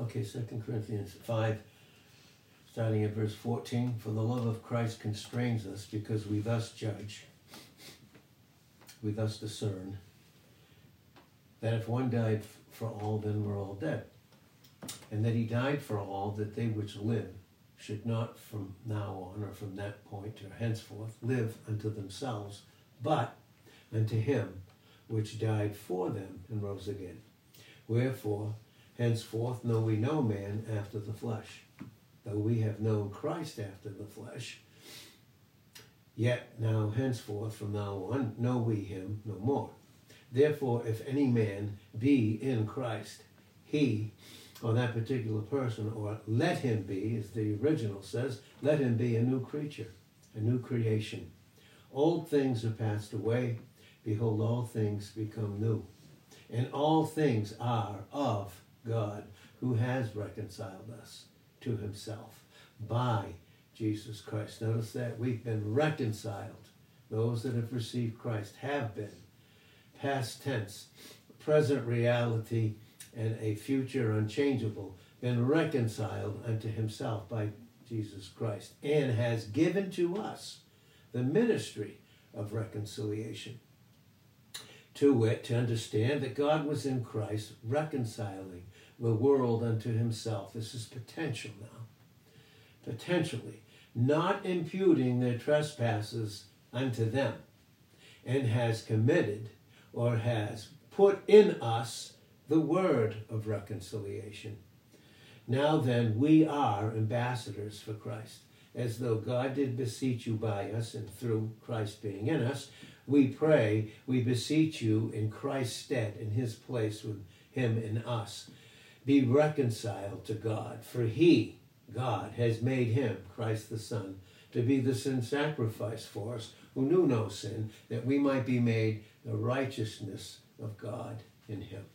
Okay, Second Corinthians 5, starting at verse 14. For the love of Christ constrains us because we thus judge, we thus discern, that if one died for all, then we're all dead. And that he died for all, that they which live should not from now on or from that point or henceforth live unto themselves, but unto him which died for them and rose again. Wherefore, henceforth know we no man after the flesh. Though we have known Christ after the flesh, yet now henceforth from now on know we him no more. Therefore, if any man be in Christ, he, or that particular person, or let him be, as the original says, let him be a new creature, a new creation. Old things are passed away. Behold, all things become new. And all things are of God, who has reconciled us to himself by Jesus Christ. Notice that we've been reconciled. Those that have received Christ have been. Past tense, present reality, and a future unchangeable, been reconciled unto himself by Jesus Christ, and has given to us the ministry of reconciliation. To wit, to understand that God was in Christ reconciling the world unto himself. This is potential now. Potentially. Not imputing their trespasses unto them, and has committed or has put in us the word of reconciliation. Now then, we are ambassadors for Christ, as though God did beseech you by us, and through Christ being in us, we pray, we beseech you in Christ's stead, in his place with him in us. Be reconciled to God, for he, God, has made him, Christ the Son, to be the sin sacrifice for us, who knew no sin, that we might be made the righteousness of God in him.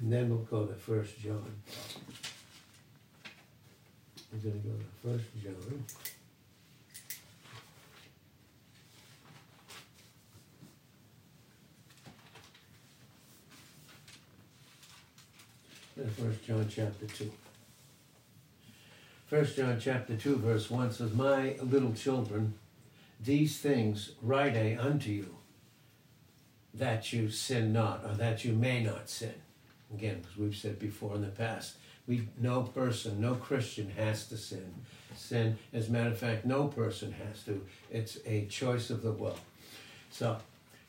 And then we'll go to First John. We're going to go to First John. First John chapter 2. First John chapter 2 verse 1 says, My little children, these things write I unto you, that you sin not, or that you may not sin. Again, as we've said before in the past, we no person, no Christian has to sin. Sin, as a matter of fact, no person has to. It's a choice of the will. So,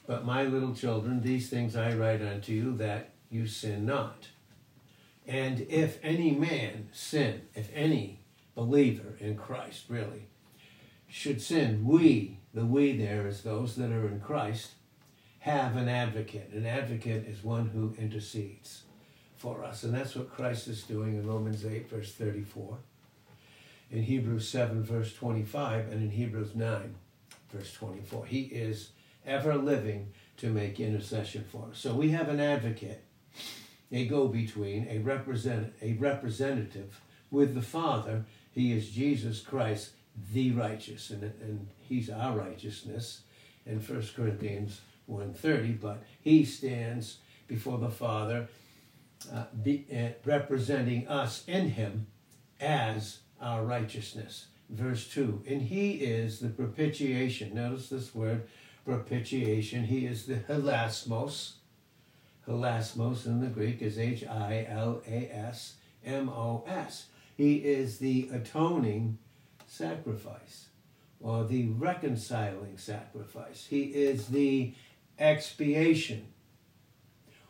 but my little children, these things I write unto you that you sin not. And if any man sin, if any believer in Christ really should sin, we, the we there is those that are in Christ, have an advocate. An advocate is one who intercedes for us. And that's what Christ is doing in Romans 8, verse 34, in Hebrews 7, verse 25, and in Hebrews 9, verse 24. He is ever living to make intercession for us. So we have an advocate, a go between, a, represent, a representative with the Father. He is Jesus Christ, the righteous, and, and he's our righteousness in 1 Corinthians 1.30, but he stands before the Father uh, be, uh, representing us in him as our righteousness. Verse 2 And he is the propitiation. Notice this word propitiation. He is the hilasmos. Hilasmos in the Greek is H I L A S M O S. He is the atoning sacrifice or the reconciling sacrifice. He is the expiation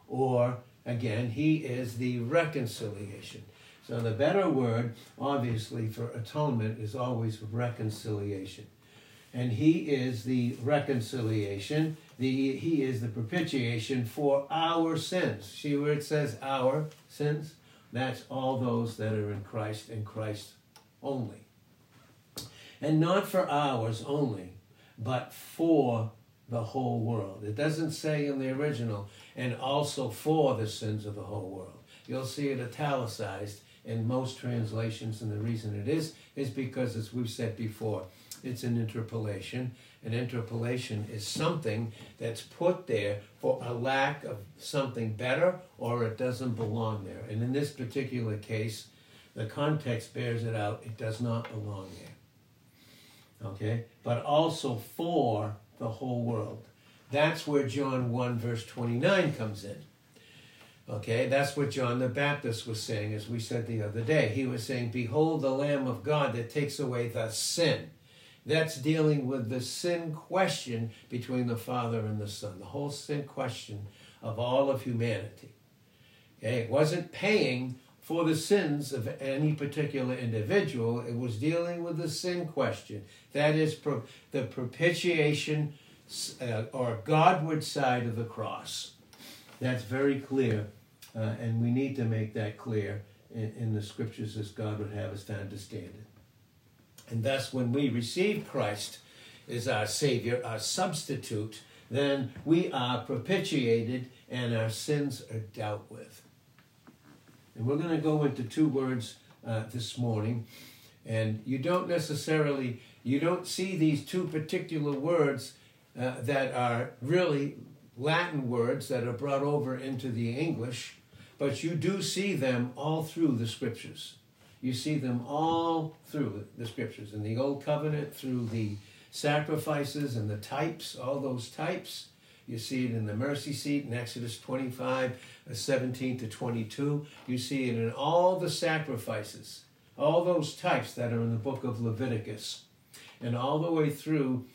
or Again, he is the reconciliation. So the better word, obviously, for atonement is always reconciliation. And he is the reconciliation, the, he is the propitiation for our sins. See where it says our sins? That's all those that are in Christ and Christ only. And not for ours only, but for the whole world. It doesn't say in the original, and also for the sins of the whole world. You'll see it italicized in most translations, and the reason it is, is because, as we've said before, it's an interpolation. An interpolation is something that's put there for a lack of something better or it doesn't belong there. And in this particular case, The context bears it out. It does not belong there. Okay? But also for the whole world. That's where John 1, verse 29 comes in. Okay, that's what John the Baptist was saying, as we said the other day. He was saying, Behold the Lamb of God that takes away the sin. That's dealing with the sin question between the Father and the Son, the whole sin question of all of humanity. Okay, it wasn't paying for the sins of any particular individual, it was dealing with the sin question. That is pro- the propitiation uh, or Godward side of the cross. That's very clear uh, and we need to make that clear in, in the scriptures as God would have us to understand it. And thus, when we receive Christ as our Savior, our substitute, then we are propitiated and our sins are dealt with. And we're going to go into two words uh, this morning. And you don't necessarily, you don't see these two particular words uh, that are really Latin words that are brought over into the English but you do see them all through the scriptures. You see them all through the scriptures. In the Old Covenant, through the sacrifices and the types, all those types. You see it in the mercy seat in Exodus 25, uh, 17 to 22. You see it in all the sacrifices, all those types that are in the book of Leviticus. And all the way through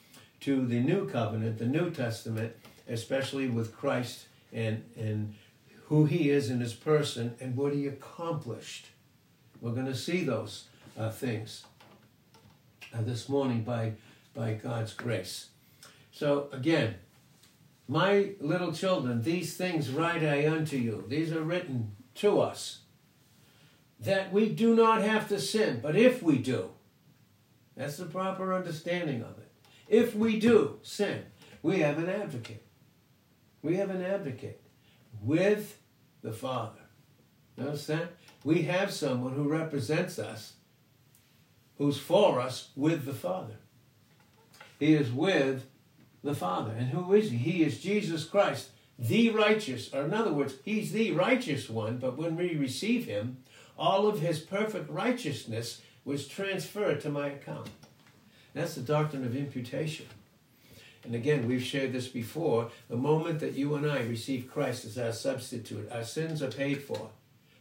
to the New Covenant, the New Testament, especially with Christ and, and who he is in his person and what he accomplished. We're going to see those uh, things uh, this morning by, by God's grace. So, again, my little children, these things write I unto you. These are written to us. That we do not have to sin, but if we do, that's the proper understanding of it. If we do sin, we have an advocate. We have an advocate with the Father. Notice that? We have someone who represents us, who's for us with the Father. He is with the Father. And who is he? He is Jesus Christ, the righteous. Or in other words, he's the righteous one, but when we receive him, all of his perfect righteousness was transferred to my account. That's the doctrine of imputation. And again, we've shared this before. The moment that you and I receive Christ as our substitute, our sins are paid for.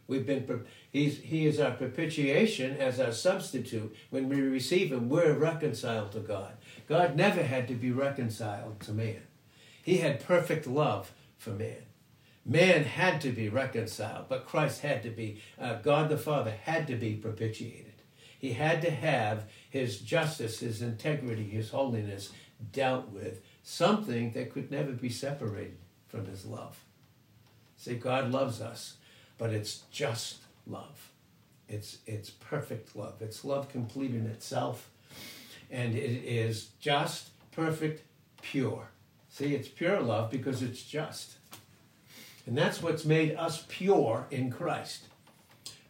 We've been he's, he is our propitiation as our substitute. When we receive him, we're reconciled to God. God never had to be reconciled to man. He had perfect love for man. Man had to be reconciled, but Christ had to be, uh, God the Father had to be propitiated. He had to have his justice, his integrity, his holiness dealt with something that could never be separated from his love. See, God loves us, but it's just love. It's, it's perfect love. It's love complete in itself, and it is just, perfect, pure. See, it's pure love because it's just. And that's what's made us pure in Christ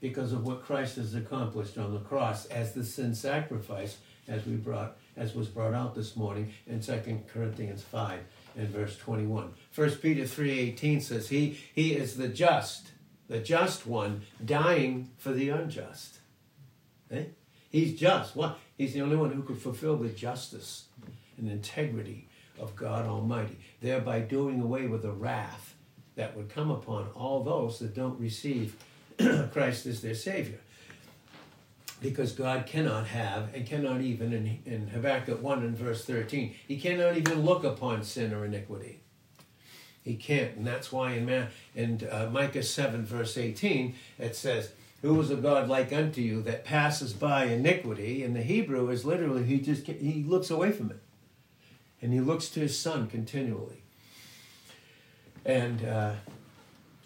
because of what Christ has accomplished on the cross as the sin sacrifice, as we brought as was brought out this morning in 2 Corinthians 5 and verse 21. 1 Peter 3.18 says, he, he is the just, the just one, dying for the unjust. Eh? He's just. What? He's the only one who could fulfill the justice and integrity of God Almighty, thereby doing away with the wrath that would come upon all those that don't receive Christ as their Savior because God cannot have and cannot even, in, in Habakkuk 1 and verse 13, he cannot even look upon sin or iniquity. He can't. And that's why in, Ma- in uh, Micah 7 verse 18, it says, who is a God like unto you that passes by iniquity? And the Hebrew is literally, he just, he looks away from it. And he looks to his son continually. And uh,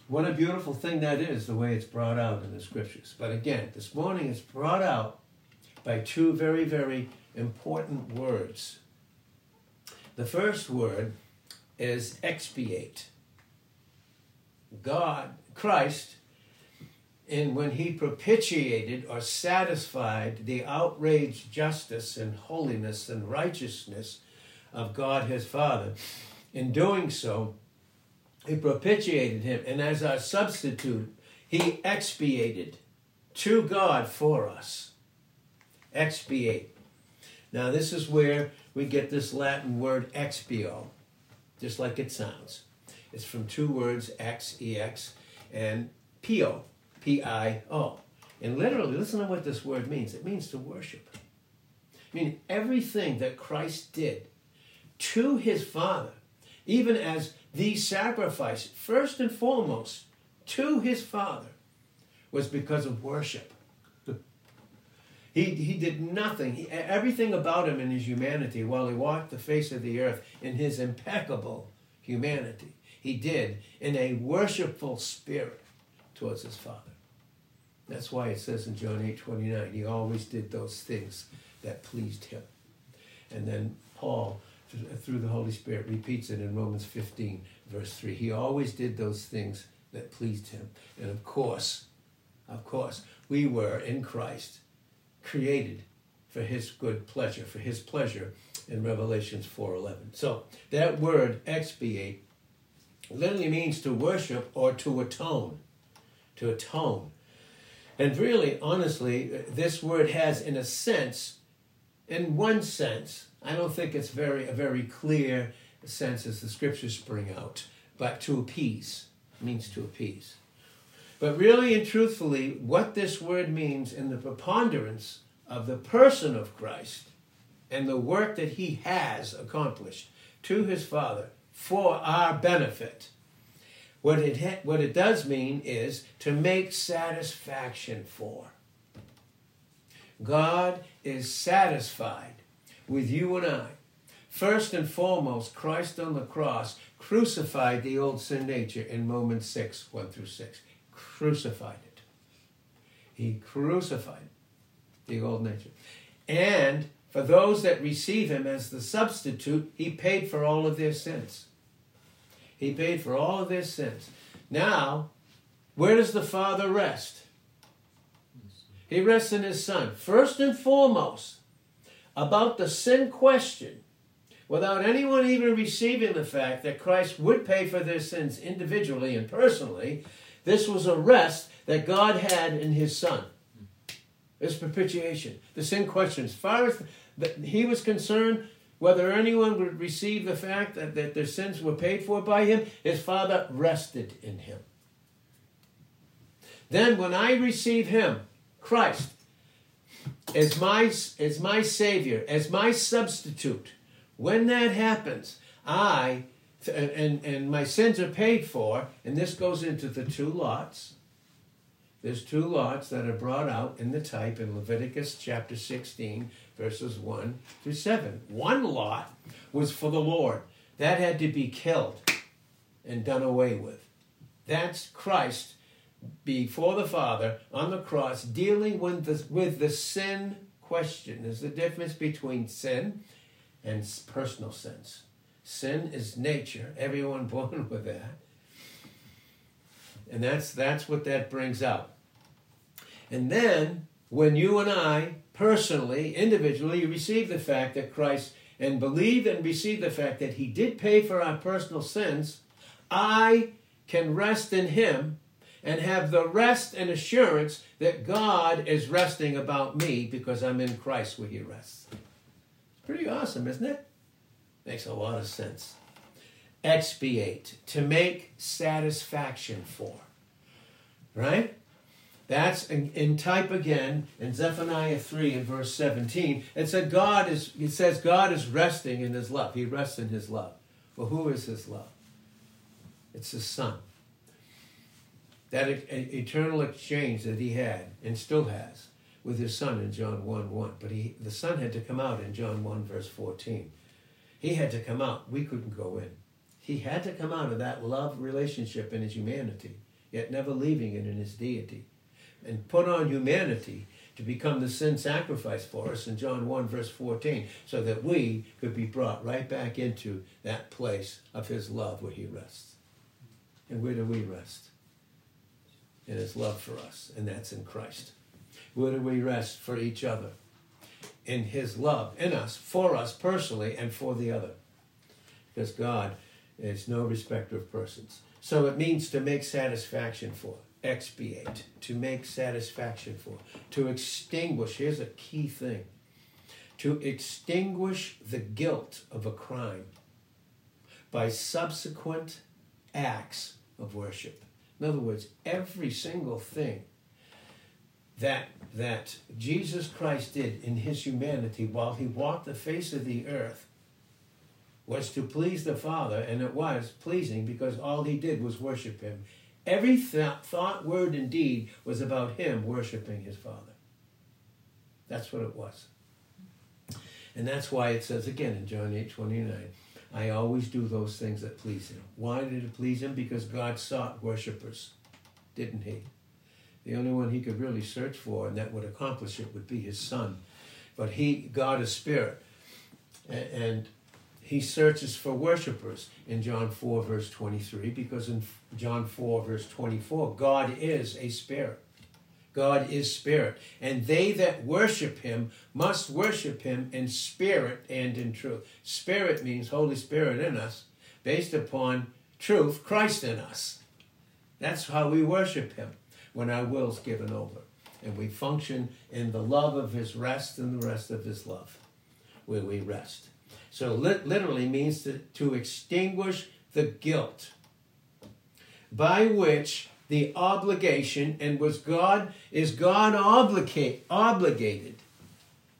what a beautiful thing that is, the way it's brought out in the scriptures. But again, this morning it's brought out by two very, very important words. The first word is expiate. God, Christ, in when he propitiated or satisfied the outraged justice and holiness and righteousness of God his Father, in doing so, he propitiated him, and as our substitute, he expiated, to God for us. Expiate. Now, this is where we get this Latin word expio, just like it sounds. It's from two words, ex, ex, and pio. And literally, listen to what this word means it means to worship. I mean, everything that Christ did to his Father, even as the sacrifice, first and foremost, to his Father, was because of worship. He, he did nothing, he, everything about him in his humanity while he walked the face of the earth in his impeccable humanity, he did in a worshipful spirit towards his Father. That's why it says in John 8 29, he always did those things that pleased him. And then Paul, through the Holy Spirit, repeats it in Romans 15, verse 3. He always did those things that pleased him. And of course, of course, we were in Christ created for his good pleasure, for his pleasure in Revelations 4:11. So that word expiate literally means to worship or to atone. To atone. And really, honestly, this word has, in a sense, in one sense, I don't think it's very a very clear sense as the scriptures spring out, but to appease means to appease. But really and truthfully, what this word means in the preponderance of the person of Christ and the work that he has accomplished to his Father for our benefit, what it, ha- what it does mean is to make satisfaction for. God is satisfied with you and I. First and foremost, Christ on the cross crucified the old sin nature in Romans 6 1 through 6 crucified it. He crucified the old nature. And for those that receive him as the substitute, he paid for all of their sins. He paid for all of their sins. Now, where does the Father rest? He rests in his Son. First and foremost, about the sin question, without anyone even receiving the fact that Christ would pay for their sins individually and personally, this was a rest that God had in his Son. It's propitiation. The sin question, as far as the, he was concerned, whether anyone would receive the fact that, that their sins were paid for by him, his Father rested in him. Then, when I receive him, Christ, as my, as my Savior, as my substitute, when that happens, I and, and my sins are paid for, and this goes into the two lots. There's two lots that are brought out in the type in Leviticus chapter 16, verses 1 through 7. One lot was for the Lord, that had to be killed and done away with. That's Christ before the Father on the cross dealing with the, with the sin question. There's a difference between sin and personal sins. Sin is nature. Everyone born with that. And that's that's what that brings out. And then when you and I personally, individually, receive the fact that Christ and believe and receive the fact that he did pay for our personal sins, I can rest in him and have the rest and assurance that God is resting about me because I'm in Christ where he rests. Pretty awesome, isn't it? Makes a lot of sense. Expiate, to make satisfaction for. Right? That's in, in, type again in Zephaniah 3 and verse 17. It said God is it says God is resting in his love. He rests in his love. Well, who is his love? It's his son. That eternal exchange that he had and still has with his son in John 1 1. But he the son had to come out in John 1 verse 14. He had to come out. We couldn't go in. He had to come out of that love relationship in his humanity, yet never leaving it in his deity, and put on humanity to become the sin sacrifice for us in John 1, verse 14, so that we could be brought right back into that place of his love where he rests. And where do we rest? In his love for us, and that's in Christ. Where do we rest for each other? In his love in us, for us personally, and for the other. Because God is no respecter of persons. So it means to make satisfaction for, expiate, to make satisfaction for, to extinguish. Here's a key thing to extinguish the guilt of a crime by subsequent acts of worship. In other words, every single thing that, that Jesus Christ did in his humanity while he walked the face of the earth was to please the Father, and it was pleasing because all he did was worship him. Every th- thought, word, and deed was about him worshiping his Father. That's what it was. And that's why it says again in John 8 29, I always do those things that please him. Why did it please him? Because God sought worshippers, didn't he? The only one he could really search for and that would accomplish it would be his son. But he, God is spirit. And he searches for worshippers in John 4, verse 23, because in John 4, verse 24, God is a spirit. God is spirit. And they that worship him must worship him in spirit and in truth. Spirit means Holy Spirit in us, based upon truth, Christ in us. That's how we worship him when our will's given over. And we function in the love of his rest and the rest of his love, where we rest. So lit- literally means to, to extinguish the guilt by which the obligation and was God is God obligate, obligated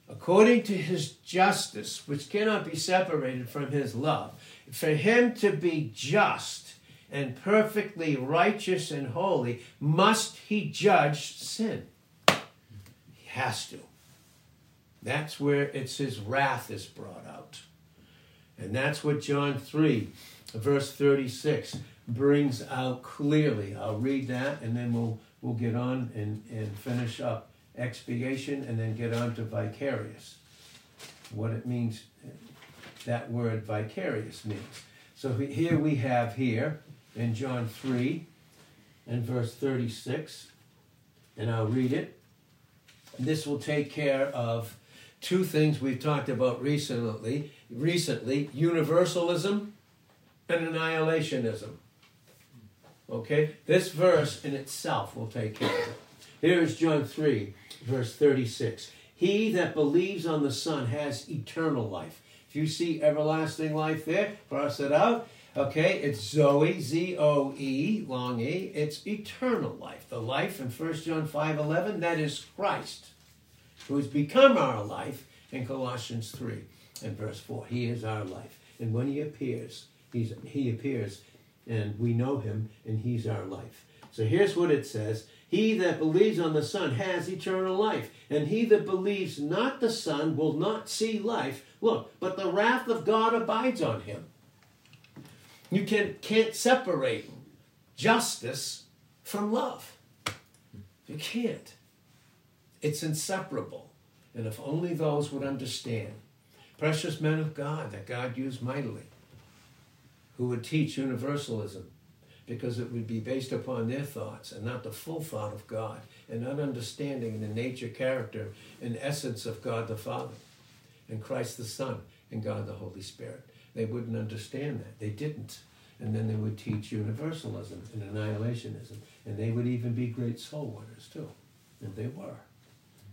according to his justice which cannot be separated from his love for him to be just and perfectly righteous and holy must he judge sin he has to that's where it's his wrath is brought out and that's what John 3 verse 36 brings out clearly. I'll read that and then we'll we'll get on and, and finish up expiation and then get on to vicarious. What it means, that word vicarious means. So here we have here in John 3 and verse 36, and I'll read it. This will take care of two things we've talked about recently, recently universalism and annihilationism. Okay? This verse in itself will take care of it. Here is John 3, verse 36. He that believes on the Son has eternal life. If you see everlasting life there, cross it out. Okay, it's Zoe, Z O E, long E. It's eternal life. The life in 1 John 5 11, that is Christ, who has become our life in Colossians 3 and verse 4. He is our life. And when he appears, he's, he appears and we know him, and he's our life. So here's what it says He that believes on the Son has eternal life, and he that believes not the Son will not see life. Look, but the wrath of God abides on him. You can, can't separate justice from love. You can't. It's inseparable. And if only those would understand, precious men of God that God used mightily, who would teach universalism because it would be based upon their thoughts and not the full thought of God and not understanding the nature, character, and essence of God the Father and Christ the Son and God the Holy Spirit. They wouldn't understand that. They didn't. And then they would teach universalism and annihilationism. And they would even be great soul winners too. And they were.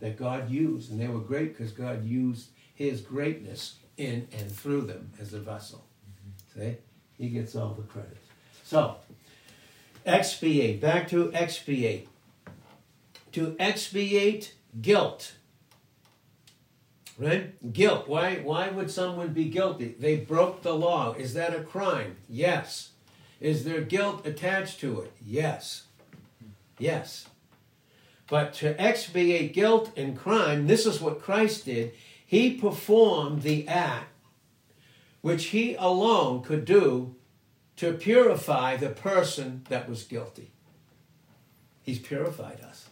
That God used. And they were great because God used his greatness in and through them as a vessel. Mm-hmm. See? He gets all the credit. So, expiate. Back to expiate. To expiate guilt. Right? Guilt. Why, why would someone be guilty? They broke the law. Is that a crime? Yes. Is there guilt attached to it? Yes. Yes. But to expiate guilt and crime, this is what Christ did. He performed the act which he alone could do to purify the person that was guilty. He's purified us.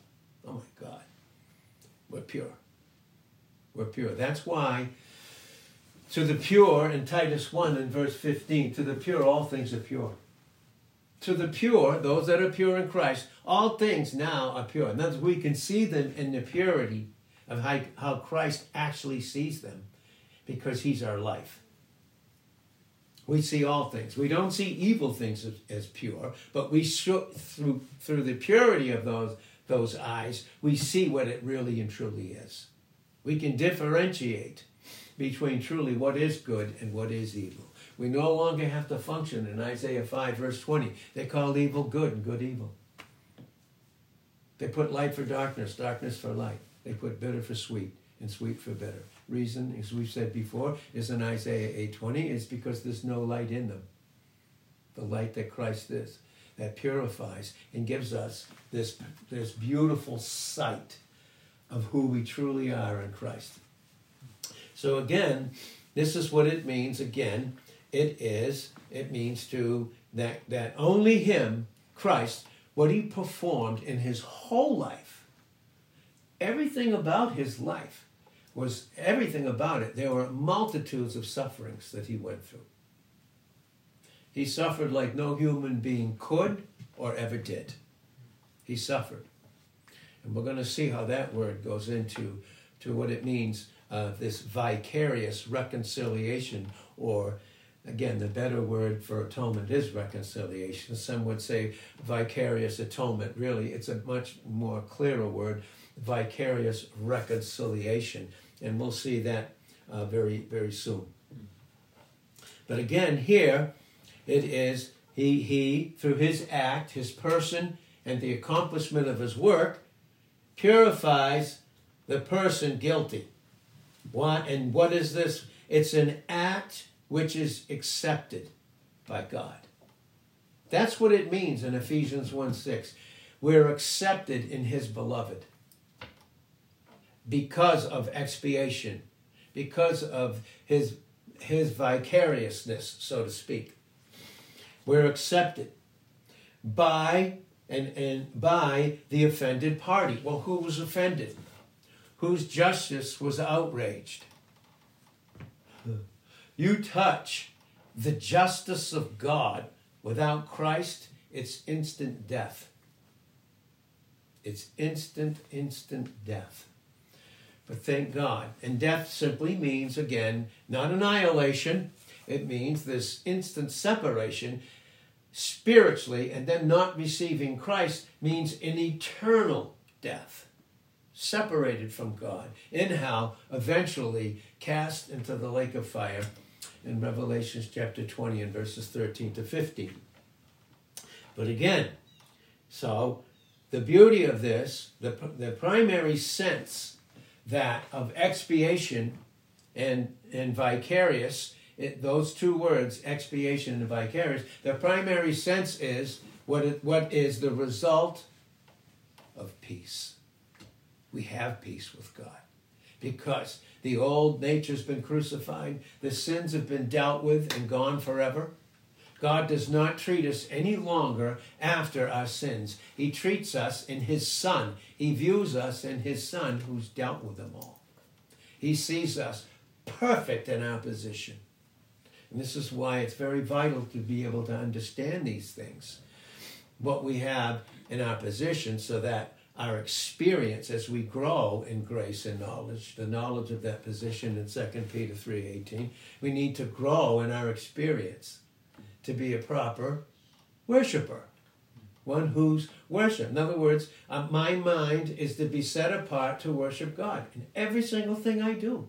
Oh my God. We're pure. We're pure. That's why to the pure in Titus 1 and verse 15, to the pure all things are pure. To the pure, those that are pure in Christ, all things now are pure. And that's we can see them in the purity of how, how Christ actually sees them because he's our life. We see all things. We don't see evil things as, as pure, but we through through the purity of those those eyes, we see what it really and truly is. We can differentiate between truly what is good and what is evil. We no longer have to function in Isaiah 5, verse 20. They call evil good and good evil. They put light for darkness, darkness for light. They put bitter for sweet and sweet for bitter. Reason, as we've said before, is in Isaiah 8:20, is because there's no light in them. The light that Christ is, that purifies and gives us this, this beautiful sight of who we truly are in Christ. So again, this is what it means. Again, it is, it means to that that only Him, Christ, what He performed in His whole life, everything about His life was everything about it. There were multitudes of sufferings that He went through. He suffered like no human being could or ever did. He suffered. And we're going to see how that word goes into to what it means, uh, this vicarious reconciliation, or again, the better word for atonement is reconciliation. Some would say vicarious atonement. Really, it's a much more clearer word, vicarious reconciliation. And we'll see that uh, very, very soon. But again, here it is he, he, through his act, his person, and the accomplishment of his work, purifies the person guilty. What and what is this? It's an act which is accepted by God. That's what it means in Ephesians 1 6. We're accepted in his beloved because of expiation, because of his his vicariousness, so to speak. We're accepted by and, and by the offended party. Well, who was offended? Whose justice was outraged? You touch the justice of God without Christ, it's instant death. It's instant, instant death. But thank God. And death simply means, again, not annihilation, it means this instant separation spiritually and then not receiving Christ means an eternal death, separated from God, in hell, eventually cast into the lake of fire in Revelations chapter 20 and verses 13 to 15. But again, so the beauty of this, the, the primary sense that of expiation and, and vicarious it, those two words, expiation and vicarious, the primary sense is what, it, what is the result of peace. We have peace with God because the old nature's been crucified, the sins have been dealt with and gone forever. God does not treat us any longer after our sins. He treats us in His Son. He views us in His Son who's dealt with them all. He sees us perfect in our position. And this is why it's very vital to be able to understand these things, what we have in our position, so that our experience as we grow in grace and knowledge, the knowledge of that position in 2 Peter 3.18, we need to grow in our experience to be a proper worshiper. One who's worship. In other words, uh, my mind is to be set apart to worship God in every single thing I do.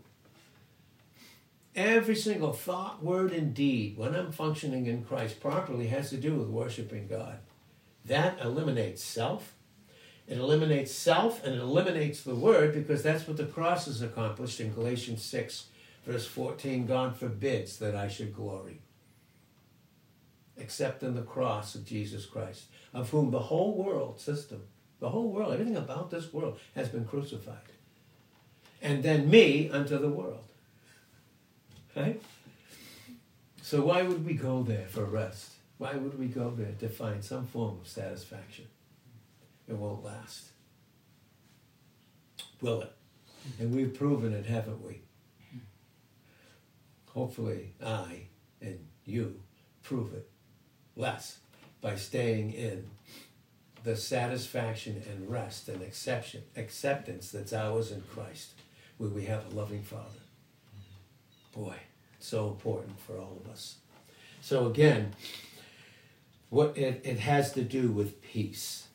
Every single thought, word, and deed, when I'm functioning in Christ properly, has to do with worshiping God. That eliminates self. It eliminates self and it eliminates the word because that's what the cross has accomplished in Galatians 6, verse 14. God forbids that I should glory, except in the cross of Jesus Christ, of whom the whole world system, the whole world, everything about this world has been crucified. And then me unto the world. Right? So why would we go there for rest? Why would we go there to find some form of satisfaction? It won't last. Will it? And we've proven it, haven't we? Hopefully, I and you prove it less by staying in the satisfaction and rest and acceptance, acceptance that's ours in Christ, where we have a loving Father. Boy, so important for all of us. So again, what it, it has to do with peace.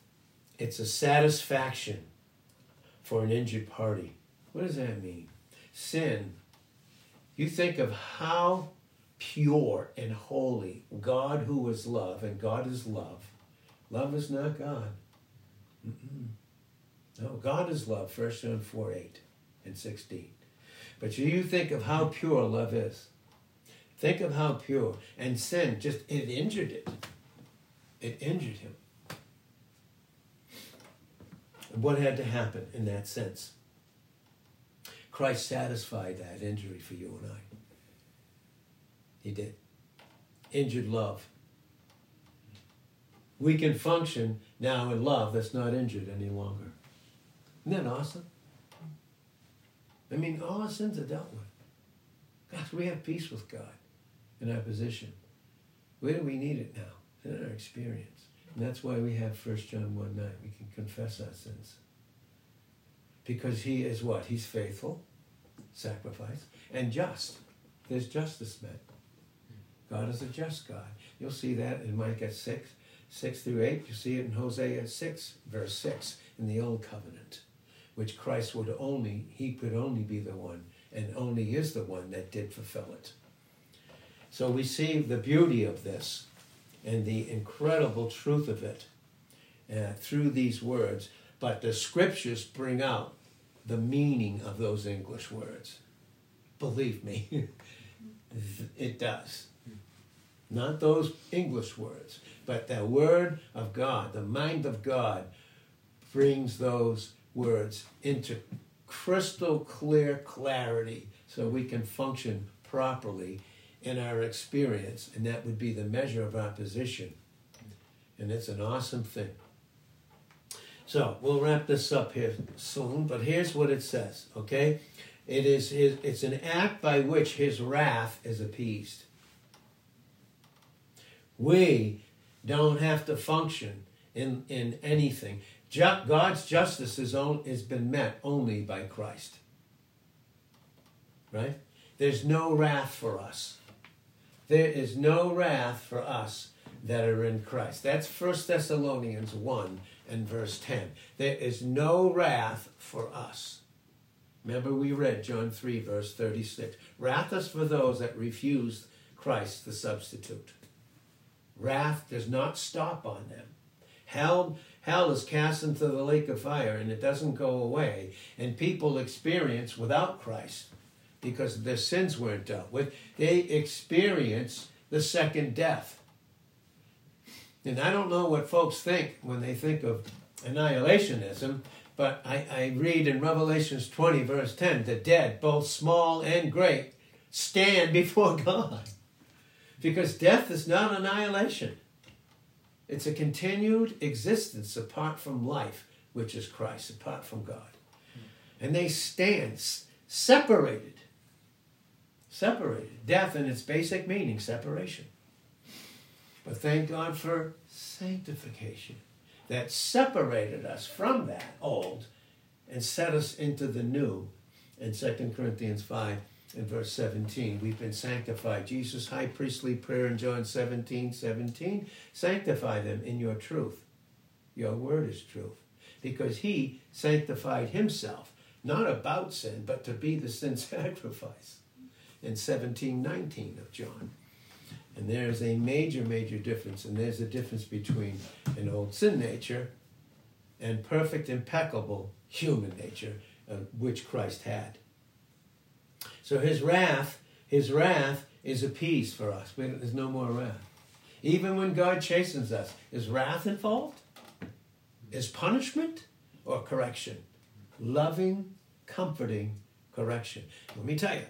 It's a satisfaction for an injured party. What does that mean? Sin. You think of how pure and holy God, who is love, and God is love. Love is not God. Mm-mm. No, God is love, 1 John 4 8 and 16. But you think of how pure love is. Think of how pure. And sin just, it injured it. It injured him. What had to happen in that sense? Christ satisfied that injury for you and I. He did. Injured love. We can function now in love that's not injured any longer. Isn't that awesome? I mean, all our sins are dealt with. Gosh, we have peace with God in our position. Where do we need it now? In our experience. And that's why we have 1 John 1 9. We can confess our sins. Because he is what? He's faithful, sacrifice, and just. There's justice met. God is a just God. You'll see that in Micah 6, 6 through 8. You see it in Hosea 6, verse 6, in the Old Covenant, which Christ would only, he could only be the one, and only is the one that did fulfill it. So we see the beauty of this and the incredible truth of it uh, through these words. But the scriptures bring out the meaning of those English words. Believe me, it does. Not those English words, but the Word of God, the mind of God, brings those words into crystal clear clarity so we can function properly in our experience, and that would be the measure of our position. And it's an awesome thing. So we'll wrap this up here soon, but here's what it says, okay? It is his, it's an act by which his wrath is appeased. We don't have to function in, in anything. God's justice is on, has been met only by Christ. Right? There's no wrath for us. There is no wrath for us that are in Christ. That's 1 Thessalonians 1 and verse 10. There is no wrath for us. Remember, we read John 3, verse 36. Wrath is for those that refuse Christ, the substitute. Wrath does not stop on them. Hell, hell is cast into the lake of fire and it doesn't go away. And people experience without Christ because their sins weren't dealt with, they experience the second death. And I don't know what folks think when they think of annihilationism, but I, I read in Revelations 20, verse 10 the dead, both small and great, stand before God. Because death is not annihilation, it's a continued existence apart from life, which is Christ, apart from God. And they stand separated separated. Death in its basic meaning, separation. But thank God for sanctification that separated us from that old and set us into the new. In 2 Corinthians 5 and verse 17, we've been sanctified. Jesus' high priestly prayer in John 17 17, sanctify them in your truth. Your word is truth. Because he sanctified himself, not about sin, but to be the sin sacrifice and 1719 of John. And there's a major, major difference. And there's a difference between an old sin nature and perfect, impeccable human nature, uh, which Christ had. So his wrath, his wrath is a peace for us. There's no more wrath. Even when God chastens us, is wrath involved? Is punishment or correction? Loving, comforting correction. Let me tell you,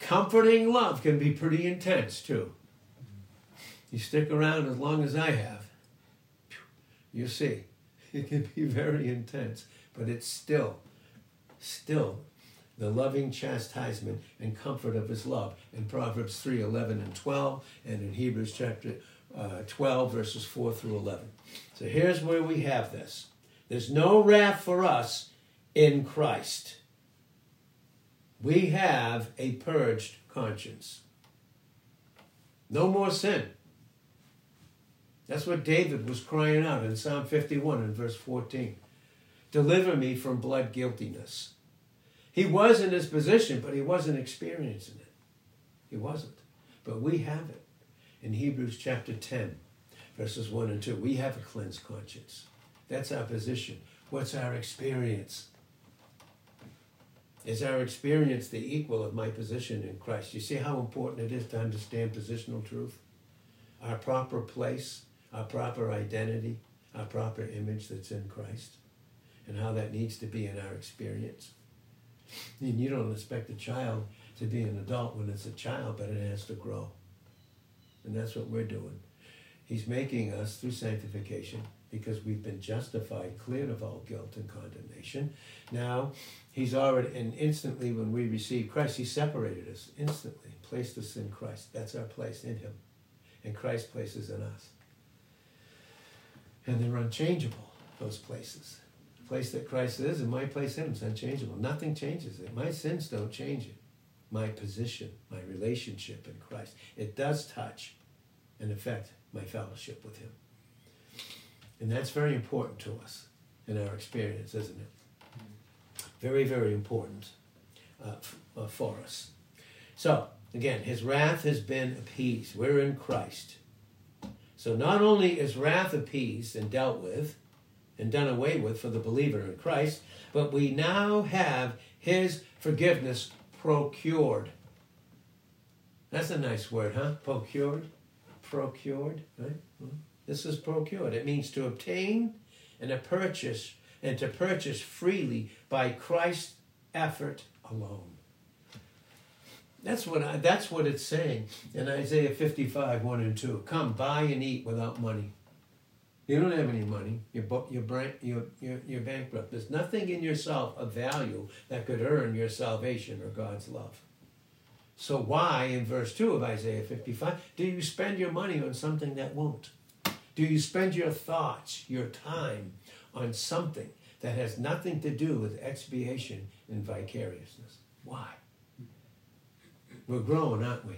Comforting love can be pretty intense too. You stick around as long as I have, you see, it can be very intense, but it's still, still the loving chastisement and comfort of his love in Proverbs 3 11 and 12, and in Hebrews chapter uh, 12, verses 4 through 11. So here's where we have this there's no wrath for us in Christ we have a purged conscience. No more sin. That's what David was crying out in Psalm 51 and verse 14. Deliver me from blood guiltiness. He was in his position, but he wasn't experiencing it. He wasn't. But we have it. In Hebrews chapter 10, verses 1 and 2, we have a cleansed conscience. That's our position. What's our experience? Is our experience the equal of my position in Christ? You see how important it is to understand positional truth? Our proper place, our proper identity, our proper image that's in Christ, and how that needs to be in our experience. And you don't expect a child to be an adult when it's a child, but it has to grow. And that's what we're doing. He's making us through sanctification because we've been justified, cleared of all guilt and condemnation. Now, He's already, and instantly when we receive Christ, He separated us instantly, placed us in Christ. That's our place in Him. And Christ places in us. And they're unchangeable, those places. Place that Christ is and my place in Him is unchangeable. Nothing changes it. My sins don't change it. My position, my relationship in Christ. It does touch and affect my fellowship with Him. And that's very important to us in our experience, isn't it? Very, very important uh, f- uh, for us. So, again, his wrath has been appeased. We're in Christ. So, not only is wrath appeased and dealt with and done away with for the believer in Christ, but we now have his forgiveness procured. That's a nice word, huh? Procured? Procured, right? Hmm? This is procured. It means to obtain and to purchase and to purchase freely by Christ's effort alone. That's what I, that's what it's saying in Isaiah 55, 1 and 2. Come, buy and eat without money. You don't have any money. You're, you're, you're, you're, bankrupt. There's nothing in yourself of value that could earn your salvation or God's love. So why, in verse 2 of Isaiah 55, do you spend your money on something that won't? Do you spend your thoughts, your time on something that has nothing to do with expiation and vicariousness? Why? We're growing, aren't we?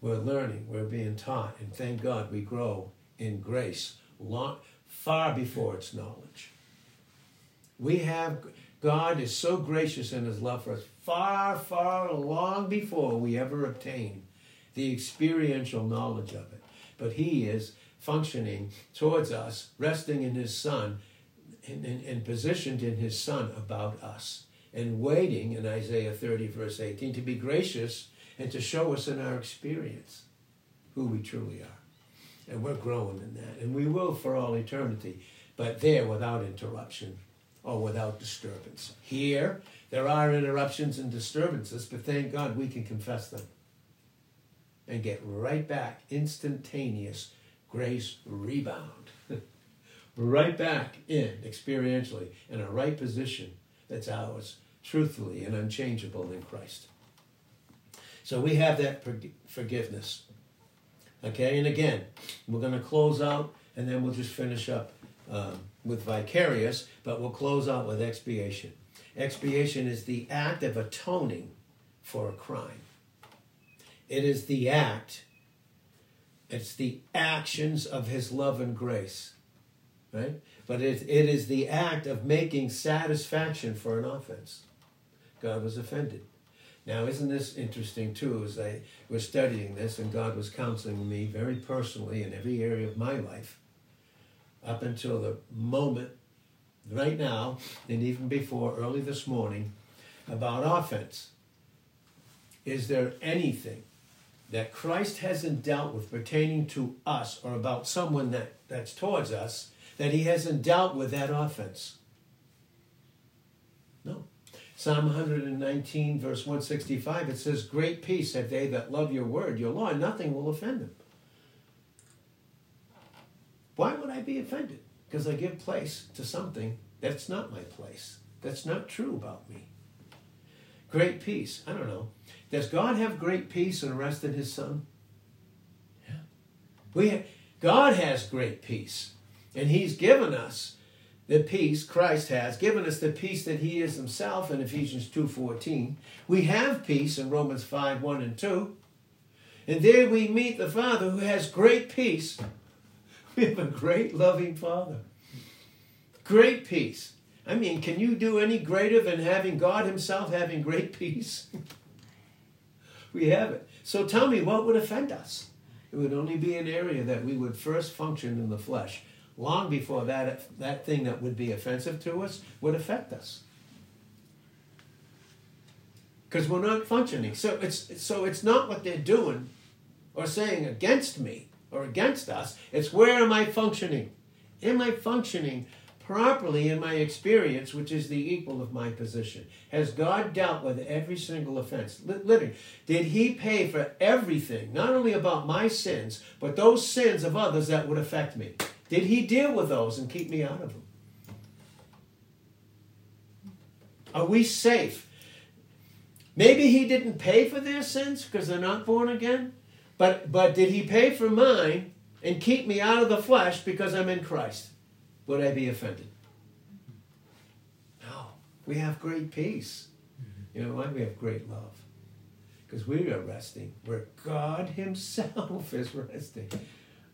We're learning, we're being taught, and thank God we grow in grace long, far before its knowledge. We have, God is so gracious in His love for us, far, far, long before we ever obtain the experiential knowledge of it. But He is functioning towards us, resting in His Son, and, and, and, positioned in His Son about us, and waiting in Isaiah 30, verse 18, to be gracious and to show us in our experience who we truly are. And we're growing in that, and we will for all eternity, but there without interruption or without disturbance. Here, there are interruptions and disturbances, but thank God we can confess them and get right back instantaneous grace rebound. right back in experientially in a right position that's ours, truthfully and unchangeable in Christ. So we have that forgiveness. Okay, and again, we're going to close out and then we'll just finish up um, with vicarious, but we'll close out with expiation. Expiation is the act of atoning for a crime. It is the act it's the actions of his love and grace, right? But it, it is the act of making satisfaction for an offense. God was offended. Now, isn't this interesting too? As I was studying this, and God was counseling me very personally in every area of my life, up until the moment, right now, and even before early this morning, about offense. Is there anything that Christ hasn't dealt with pertaining to us or about someone that, that's towards us, that he hasn't dealt with that offense. Psalm 119, verse 165, it says, Great peace have they that love your word, your law, and nothing will offend them. Why would I be offended? Because I give place to something that's not my place, that's not true about me. Great peace. I don't know. Does God have great peace and rest in His Son? Yeah. We, God has great peace, and He's given us the peace Christ has given us the peace that He is Himself in Ephesians two fourteen. We have peace in Romans five one and two. And there we meet the Father who has great peace. We have a great loving Father. Great peace. I mean, can you do any greater than having God Himself having great peace? we have it. So tell me, what would offend us? It would only be an area that we would first function in the flesh, long before that, that thing that would be offensive to us would affect us. Because we're not functioning. So it's, so it's not what they're doing or saying against me or against us. It's where am I functioning? Am I functioning properly in my experience, which is the equal of my position? Has God dealt with every single offense? Literally, did He pay for everything, not only about my sins, but those sins of others that would affect me? Did He deal with those and keep me out of them? Are we safe? Maybe He didn't pay for their sins because they're not born again, but, but did He pay for mine and keep me out of the flesh because I'm in Christ? would I be offended? No. We have great peace. Mm-hmm. You know why? We have great love. Because we are resting where God Himself is resting.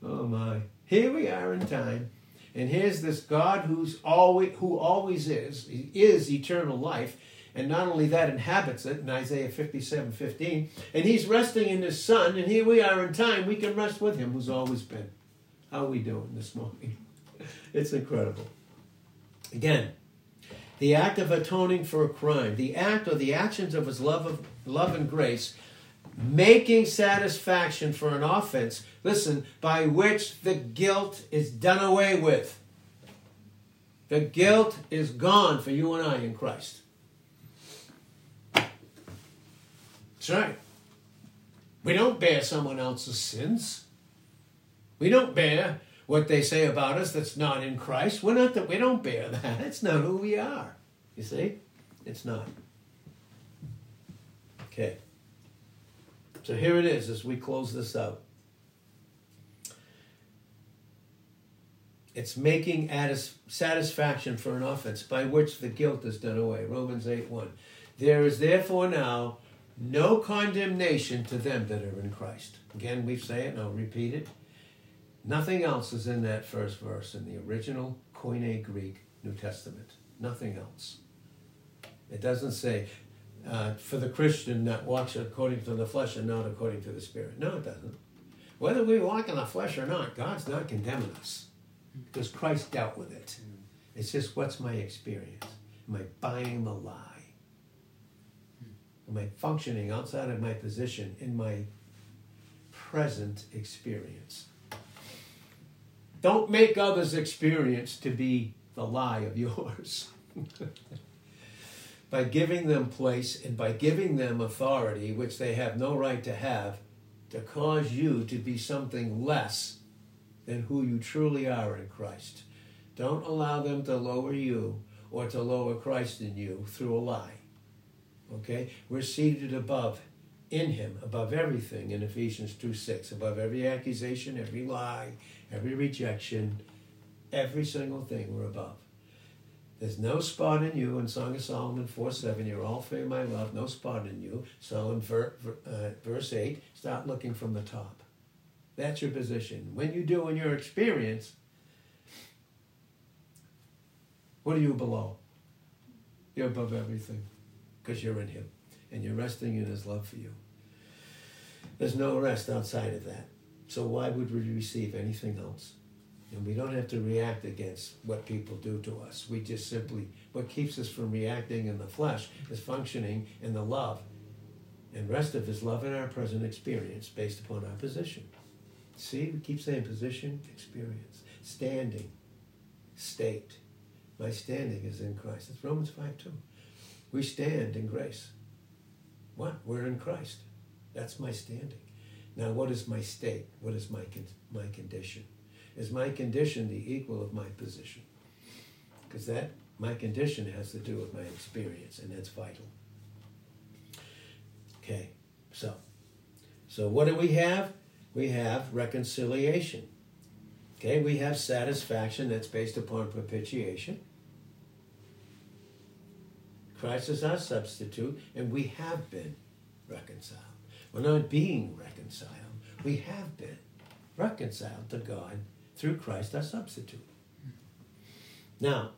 Oh my. Here we are in time. And here's this God who's always who always is, is eternal life. And not only that, inhabits it in Isaiah 57 15. And he's resting in his son, and here we are in time. We can rest with him who's always been. How are we doing this morning? It's incredible. Again, the act of atoning for a crime, the act or the actions of his love of love and grace, making satisfaction for an offense, listen, by which the guilt is done away with. The guilt is gone for you and I in Christ. That's right. We don't bear someone else's sins. We don't bear what they say about us that's not in Christ. We're not that we don't bear that. It's not who we are. You see? It's not. Okay. So here it is as we close this out. It's making adis- satisfaction for an offense by which the guilt is done away. Romans 8 1. There is therefore now no condemnation to them that are in Christ. Again, we say it, and I'll repeat it. Nothing else is in that first verse in the original Koine Greek New Testament. Nothing else. It doesn't say, uh, for the Christian that walks according to the flesh and not according to the Spirit. No, it doesn't. Whether we walk in the flesh or not, God's not condemning us because Christ dealt with it. It's just what's my experience? Am I buying the lie? Am I functioning outside of my position in my present experience? Don't make others' experience to be the lie of yours. by giving them place and by giving them authority, which they have no right to have, to cause you to be something less than who you truly are in Christ. Don't allow them to lower you or to lower Christ in you through a lie. Okay? We're seated above in him above everything in Ephesians 2 6, above every accusation, every lie, every rejection, every single thing we're above. There's no spot in you in Song of Solomon 4 7. You're all fair, my love, no spot in you. So in ver, uh, verse 8, start looking from the top. That's your position. When you do in your experience, what are you below? You're above everything because you're in Him and you're resting in His love for you. There's no rest outside of that. So why would we receive anything else? And we don't have to react against what people do to us. We just simply, what keeps us from reacting in the flesh is functioning in the love. And rest of His love in our present experience based upon our position. See, we keep saying position, experience, standing, state. My standing is in Christ. It's Romans 5 2. We stand in grace. What? We're in Christ. That's my standing. Now, what is my state? What is my, con- my condition? Is my condition the equal of my position? Because that, my condition has to do with my experience, and that's vital. Okay, so, so what do we have? We have reconciliation. Okay, we have satisfaction that's based upon propitiation. Christ is our substitute, and we have been reconciled. We're not being reconciled. We have been reconciled to God through Christ our substitute. Now,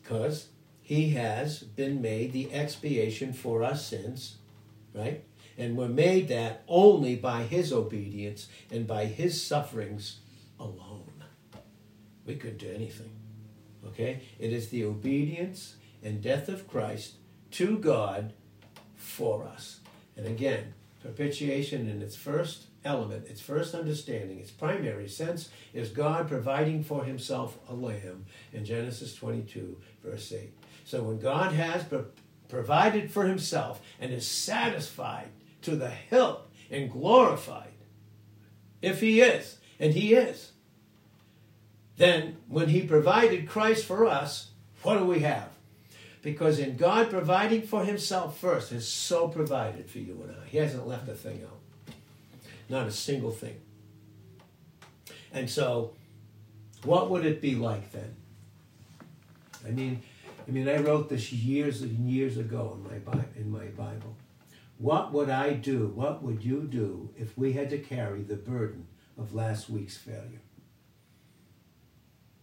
because he has been made the expiation for our sins, right? And we're made that only by his obedience and by his sufferings alone. We couldn't do anything. Okay? It is the obedience and death of Christ to God for us. And again, propitiation in its first element, its first understanding, its primary sense is God providing for himself a lamb in Genesis 22, verse 8. So when God has pro- provided for himself and is satisfied to the hilt and glorified, if he is, and he is, then when he provided Christ for us, what do we have? Because in God providing for himself first has so provided for you and I. He hasn't left a thing out. Not a single thing. And so, what would it be like then? I mean, I mean, I wrote this years and years ago in my in my Bible. What would I do? What would you do if we had to carry the burden of last week's failure?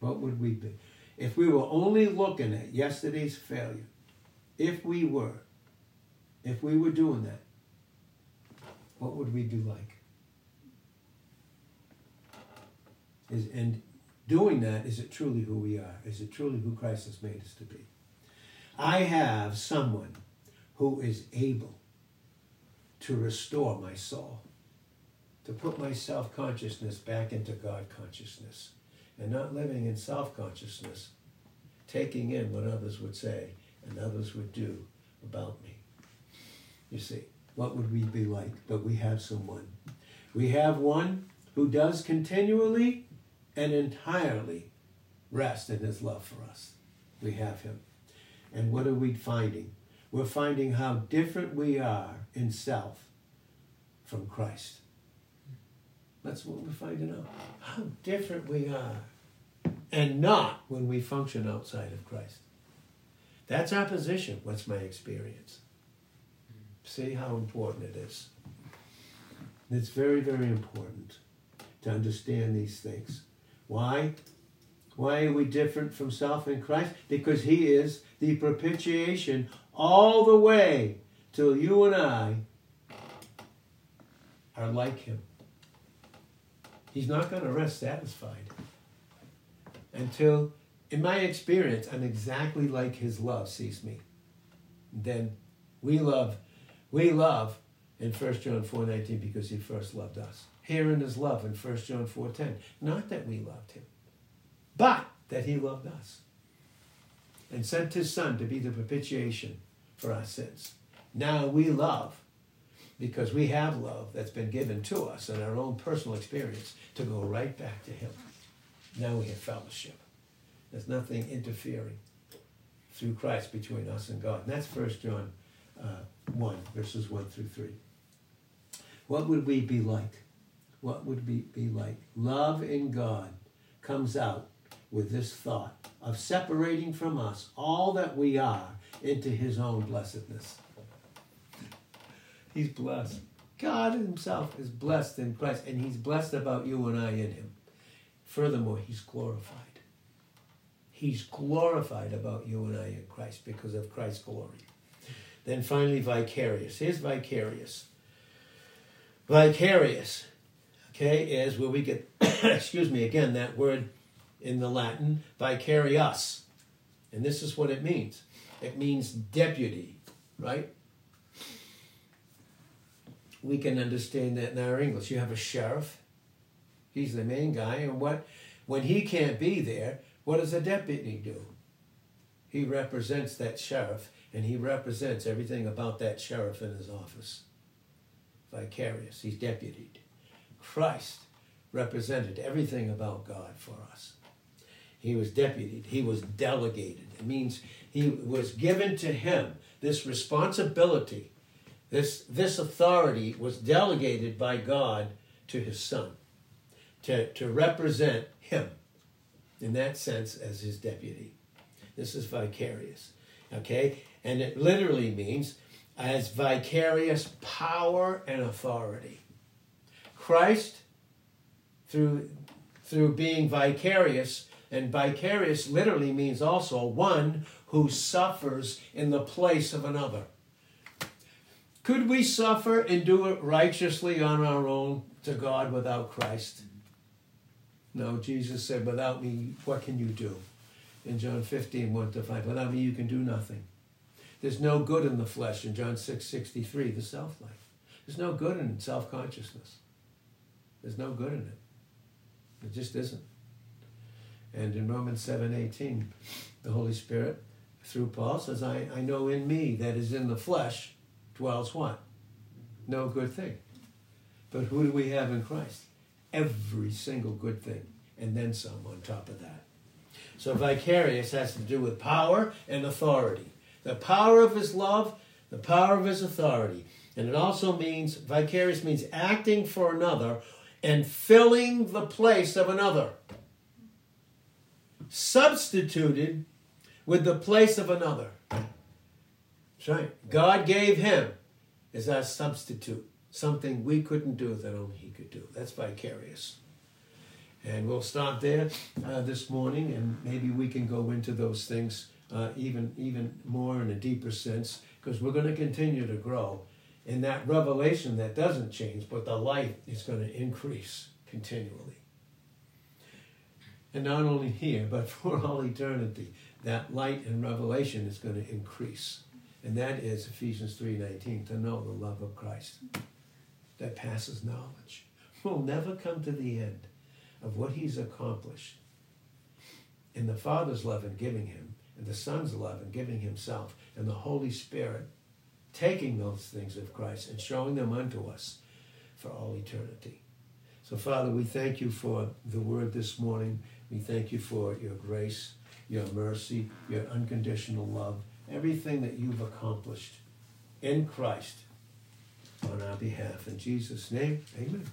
What would we be? If we were only looking at yesterday's failure, if we were, if we were doing that, what would we be like? Is, and doing that, is it truly who we are? Is it truly who Christ has made us to be? I have someone who is able to restore my soul, to put my self consciousness back into God consciousness, and not living in self consciousness, taking in what others would say and others would do about me. You see, what would we be like? But we have someone. We have one who does continually and entirely rest in his love for us. We have him. And what are we finding? We're finding how different we are in self from Christ. That's what we're finding out. How different we are. And not when we function outside of Christ. That's our position. What's my experience? See how important it is. It's very, very important to understand these things. Why? Why are we different from self in Christ? Because He is the propitiation all the way till you and I are like Him. He's not going to rest satisfied until, in my experience, I'm exactly like His love sees me. Then we love, we love in 1 John 4.19 because He first loved us. Here in His love in 1 John 4.10. Not that we loved Him, but that He loved us and sent His Son to be the propitiation for our sins. Now we love because we have love that's been given to us in our own personal experience to go right back to Him. Now we have fellowship. There's nothing interfering through Christ between us and God. And that's 1 John uh, 1, verses 1 through 3. What would we be like? What would we be like? Love in God comes out with this thought of separating from us all that we are into his own blessedness. He's blessed. God himself is blessed in Christ, and he's blessed about you and I in him. Furthermore, he's glorified. He's glorified about you and I in Christ because of Christ's glory. Then finally, vicarious. Here's vicarious. Vicarious, okay, is where we get, excuse me, again, that word in the Latin, vicarius. And this is what it means it means deputy, right? We can understand that in our English. You have a sheriff, he's the main guy, and what when he can't be there, what does a deputy do? He represents that sheriff and he represents everything about that sheriff in his office. Vicarious, he's deputied. Christ represented everything about God for us. He was deputed, he was delegated. It means he was given to him this responsibility, this, this authority was delegated by God to his son to, to represent him in that sense as his deputy. This is vicarious. Okay? And it literally means as vicarious power and authority. Christ through through being vicarious, and vicarious literally means also one who suffers in the place of another. Could we suffer and do it righteously on our own to God without Christ? No, Jesus said, Without me, what can you do? In John 15, 1 to 5. Without me, you can do nothing. There's no good in the flesh in John 6, 63, the self life. There's no good in self consciousness. There's no good in it. It just isn't. And in Romans 7, 18, the Holy Spirit, through Paul, says, I, I know in me that is in the flesh dwells what? No good thing. But who do we have in Christ? Every single good thing, and then some on top of that. So vicarious has to do with power and authority. The power of his love, the power of his authority. And it also means, vicarious means acting for another and filling the place of another. Substituted with the place of another. That's right. God gave him as our substitute, something we couldn't do that only he could do. That's vicarious. And we'll stop there uh, this morning, and maybe we can go into those things uh, even even more in a deeper sense, because we're going to continue to grow. In that revelation that doesn't change, but the light is going to increase continually. And not only here, but for all eternity, that light and revelation is going to increase. And that is Ephesians 3:19, to know the love of Christ that passes knowledge. We'll never come to the end of what he's accomplished in the Father's love in giving him, and the Son's love in giving himself, and the Holy Spirit taking those things of Christ and showing them unto us for all eternity. So, Father, we thank you for the word this morning. We thank you for your grace, your mercy, your unconditional love, everything that you've accomplished in Christ on our behalf. In Jesus' name, amen.